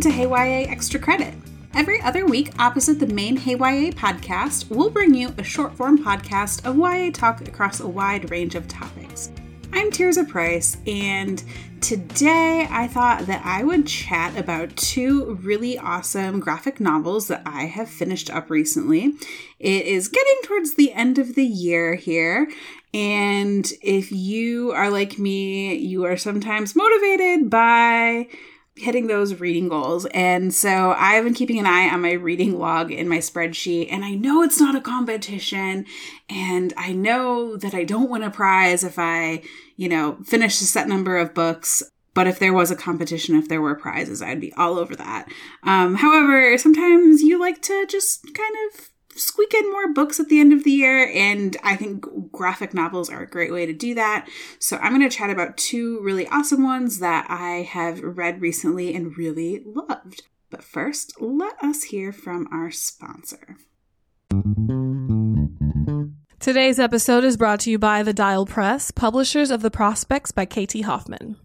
To Hey YA Extra Credit. Every other week, opposite the main Hey YA podcast, we'll bring you a short form podcast of YA talk across a wide range of topics. I'm Tirzah Price, and today I thought that I would chat about two really awesome graphic novels that I have finished up recently. It is getting towards the end of the year here, and if you are like me, you are sometimes motivated by hitting those reading goals. And so I've been keeping an eye on my reading log in my spreadsheet. And I know it's not a competition. And I know that I don't win a prize if I, you know, finish a set number of books. But if there was a competition, if there were prizes, I'd be all over that. Um, however, sometimes you like to just kind of squeak in more books at the end of the year, and I think graphic novels are a great way to do that. So I'm going to chat about two really awesome ones that I have read recently and really loved. But first, let us hear from our sponsor. Today's episode is brought to you by The Dial Press, publishers of The Prospects by KT Hoffman.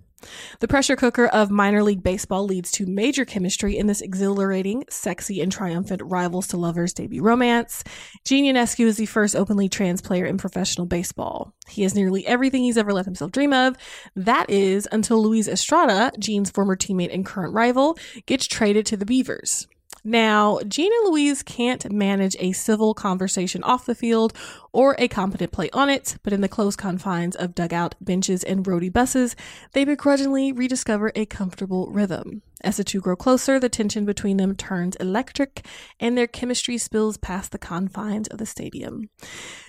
The pressure cooker of minor league baseball leads to major chemistry in this exhilarating, sexy, and triumphant rivals to lovers debut romance. Gene Ionescu is the first openly trans player in professional baseball. He has nearly everything he's ever let himself dream of. That is until Luis Estrada, Gene's former teammate and current rival, gets traded to the Beavers. Now, and Luis can't manage a civil conversation off the field or a competent play on it, but in the close confines of dugout benches and roadie buses, they begrudgingly rediscover a comfortable rhythm. As the two grow closer, the tension between them turns electric and their chemistry spills past the confines of the stadium.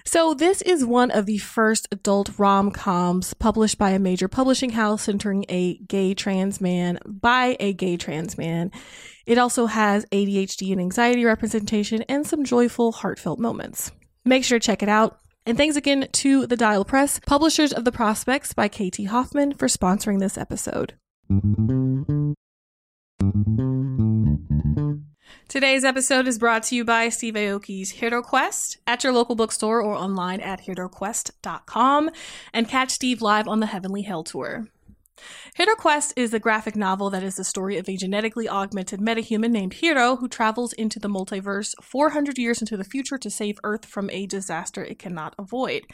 So, this is one of the first adult rom coms published by a major publishing house centering a gay trans man by a gay trans man. It also has ADHD and anxiety representation and some joyful, heartfelt moments. Make sure to check it out. And thanks again to the Dial Press, publishers of The Prospects by KT Hoffman, for sponsoring this episode. Today's episode is brought to you by Steve Aoki's Hero Quest at your local bookstore or online at heroquest.com and catch Steve live on the Heavenly Hell Tour. Hero Quest is a graphic novel that is the story of a genetically augmented metahuman named Hero who travels into the multiverse 400 years into the future to save Earth from a disaster it cannot avoid.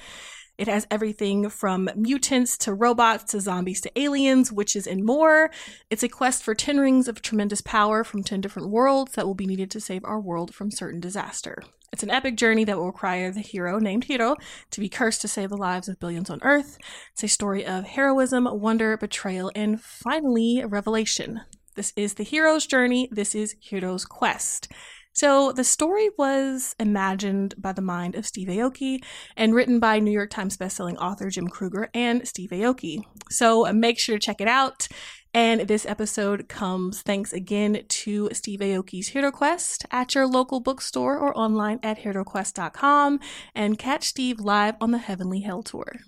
It has everything from mutants to robots to zombies to aliens, witches, and more. It's a quest for 10 rings of tremendous power from 10 different worlds that will be needed to save our world from certain disaster. It's an epic journey that will require the hero, named Hero, to be cursed to save the lives of billions on Earth. It's a story of heroism, wonder, betrayal, and finally, revelation. This is the hero's journey. This is Hero's quest. So the story was imagined by the mind of Steve Aoki and written by New York Times bestselling author Jim Krueger and Steve Aoki. So make sure to check it out. And this episode comes thanks again to Steve Aoki's Hero Quest at your local bookstore or online at heroquest.com and catch Steve live on the Heavenly Hell Tour.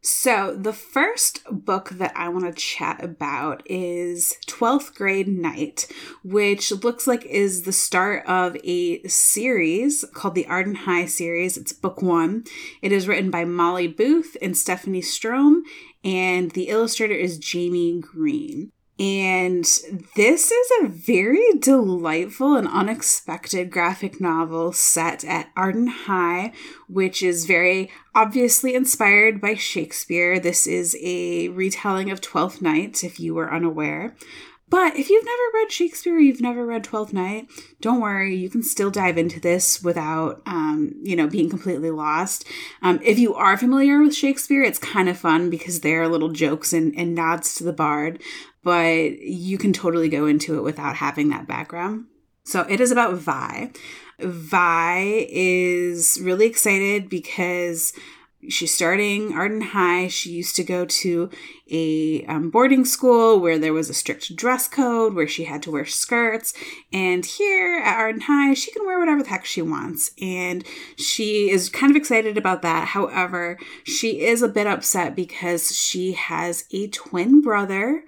So, the first book that I want to chat about is 12th Grade Night, which looks like is the start of a series called the Arden High series. It's book one. It is written by Molly Booth and Stephanie Strohm, and the illustrator is Jamie Green. And this is a very delightful and unexpected graphic novel set at Arden High, which is very obviously inspired by Shakespeare. This is a retelling of Twelfth Night, if you were unaware. But if you've never read Shakespeare, you've never read Twelfth Night, don't worry, you can still dive into this without, um, you know, being completely lost. Um, if you are familiar with Shakespeare, it's kind of fun because there are little jokes and, and nods to the bard, but you can totally go into it without having that background. So it is about Vi. Vi is really excited because she's starting Arden High. She used to go to a um, boarding school where there was a strict dress code, where she had to wear skirts. And here at Arden High, she can wear whatever the heck she wants. And she is kind of excited about that. However, she is a bit upset because she has a twin brother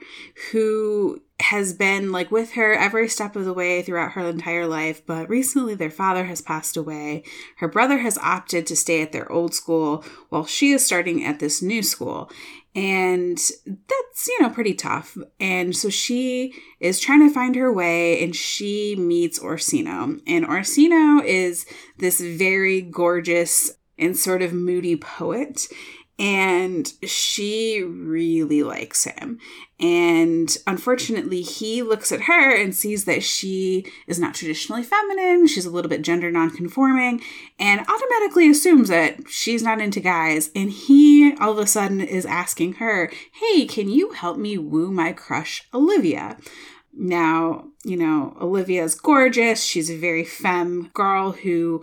who has been like with her every step of the way throughout her entire life, but recently their father has passed away. Her brother has opted to stay at their old school while she is starting at this new school. And that's, you know, pretty tough. And so she is trying to find her way and she meets Orsino. And Orsino is this very gorgeous and sort of moody poet and she really likes him. And unfortunately, he looks at her and sees that she is not traditionally feminine, she's a little bit gender nonconforming, and automatically assumes that she's not into guys. And he all of a sudden is asking her, Hey, can you help me woo my crush, Olivia? Now, you know, Olivia is gorgeous. She's a very femme girl who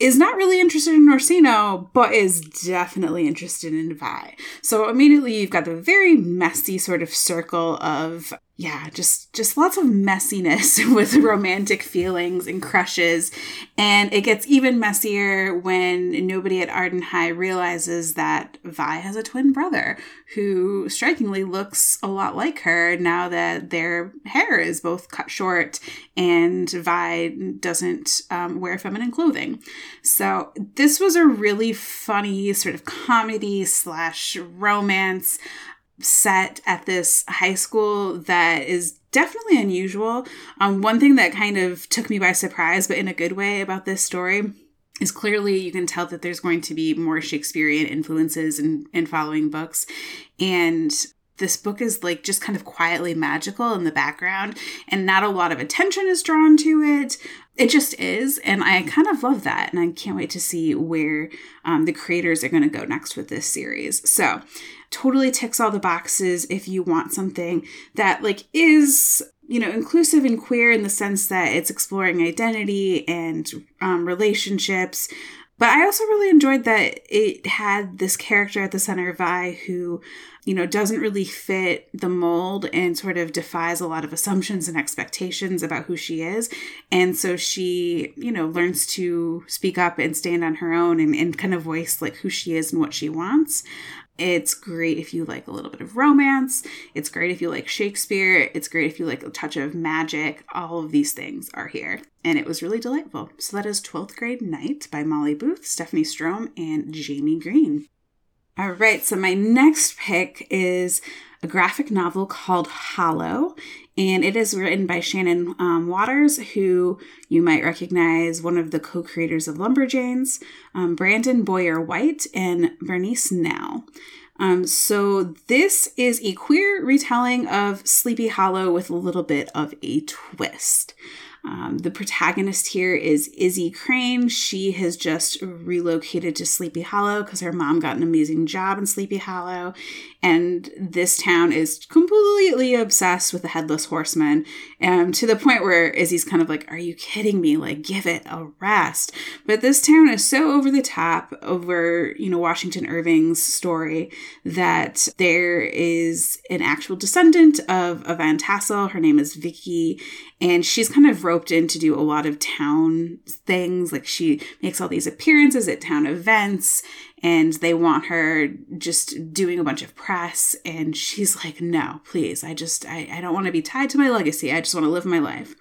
is not really interested in Orsino, but is definitely interested in Vi. So immediately you've got the very messy sort of circle of yeah, just just lots of messiness with romantic feelings and crushes. And it gets even messier when nobody at Arden High realizes that Vi has a twin brother who strikingly looks a lot like her now that their hair is both cut short and Vi doesn't um, wear feminine clothing. So this was a really funny sort of comedy slash romance set at this high school that is definitely unusual. Um, one thing that kind of took me by surprise, but in a good way, about this story is clearly you can tell that there's going to be more Shakespearean influences in, in following books. And this book is like just kind of quietly magical in the background, and not a lot of attention is drawn to it. It just is, and I kind of love that, and I can't wait to see where um, the creators are going to go next with this series. So, totally ticks all the boxes if you want something that like is you know inclusive and queer in the sense that it's exploring identity and um, relationships but I also really enjoyed that it had this character at the center, of I who, you know, doesn't really fit the mold and sort of defies a lot of assumptions and expectations about who she is. And so she, you know, learns to speak up and stand on her own and, and kind of voice like who she is and what she wants. It's great if you like a little bit of romance. It's great if you like Shakespeare. It's great if you like a touch of magic. All of these things are here. And it was really delightful. So that is 12th Grade Night by Molly Booth, Stephanie Strohm, and Jamie Green. All right, so my next pick is a graphic novel called Hollow, and it is written by Shannon um, Watters, who you might recognize one of the co creators of Lumberjanes, um, Branden Boyer White, and Berenice Nelle. Um, so, this is a queer retelling of Sleepy Hollow with a little bit of a twist. Um, the protagonist here is Izzy Crane. She has just relocated to Sleepy Hollow because her mom got an amazing job in Sleepy Hollow. And this town is completely obsessed with the Headless Horseman um, to the point where Izzy's kind of like, Are you kidding me? Like, give it a rest. But this town is so over the top over, you know, Washington Irving's story that there is an actual descendant of, of Van Tassel. Her name is Vicky, and she's kind of roped in to do a lot of town things. Like she makes all these appearances at town events and they want her just doing a bunch of press. And she's like, no, please. I just, I, I don't want to be tied to my legacy. I just want to live my life.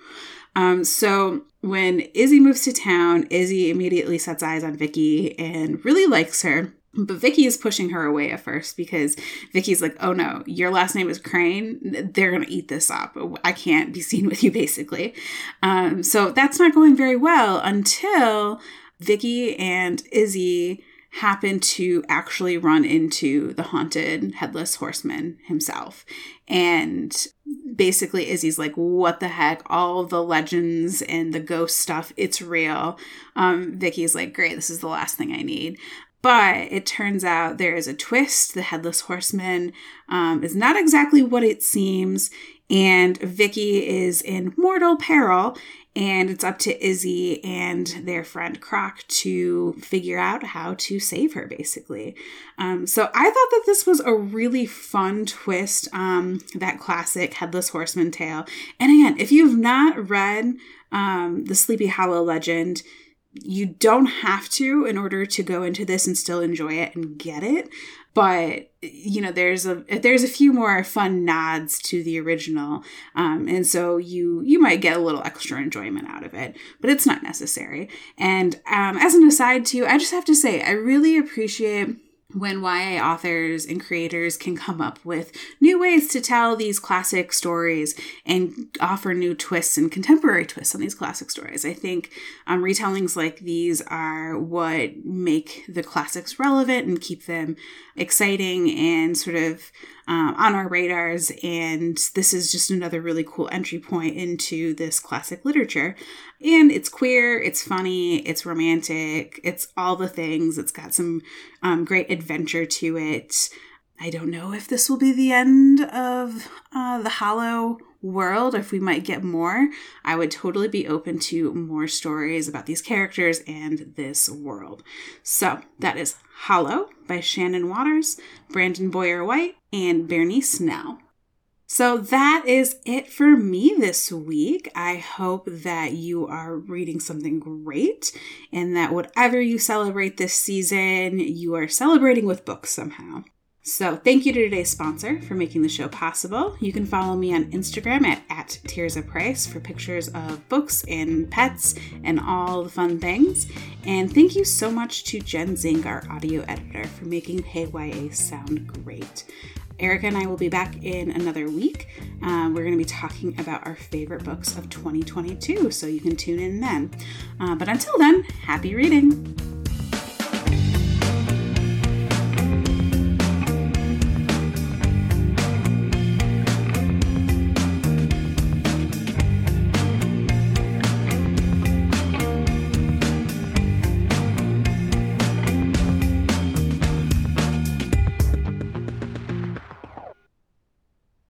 Um, so when Izzy moves to town, Izzy immediately sets eyes on Vicky and really likes her. But Vicky is pushing her away at first because Vicky's like, "Oh no, your last name is Crane. They're gonna eat this up. I can't be seen with you." Basically, um, so that's not going very well until Vicky and Izzy happen to actually run into the haunted headless horseman himself. And basically, Izzy's like, What the heck? All the legends and the ghost stuff, it's real. Um, Vicky's like, Great, this is the last thing I need. But it turns out there is a twist. The headless horseman um, is not exactly what it seems, and Vicky is in mortal peril. And it's up to Izzy and their friend Croc to figure out how to save her, basically. Um, so I thought that this was a really fun twist, um, that classic Headless Horseman tale. And again, if you've not read um, the Sleepy Hollow legend, you don't have to in order to go into this and still enjoy it and get it. but you know there's a there's a few more fun nods to the original um, and so you you might get a little extra enjoyment out of it but it's not necessary and um, as an aside too i just have to say i really appreciate when YA authors and creators can come up with new ways to tell these classic stories and offer new twists and contemporary twists on these classic stories. I think um, retellings like these are what make the classics relevant and keep them exciting and sort of um, on our radars. And this is just another really cool entry point into this classic literature. And it's queer, it's funny, it's romantic, it's all the things. It's got some um, great adventure to it. I don't know if this will be the end of uh, the Hollow world, if we might get more. I would totally be open to more stories about these characters and this world. So that is Hollow by Shannon Watters, Branden Boyer White, and Berenice Nelle. So that is it for me this week. I hope that you are reading something great and that whatever you celebrate this season, you are celebrating with books somehow. So, thank you to today's sponsor for making the show possible. You can follow me on Instagram at, at Tirzah Price for pictures of books and pets and all the fun things. And thank you so much to Jen Zink, our audio editor, for making Hey YA sound great. Erica and I will be back in another week. Uh, we're going to be talking about our favorite books of 2022, so you can tune in then. Uh, but until then, happy reading!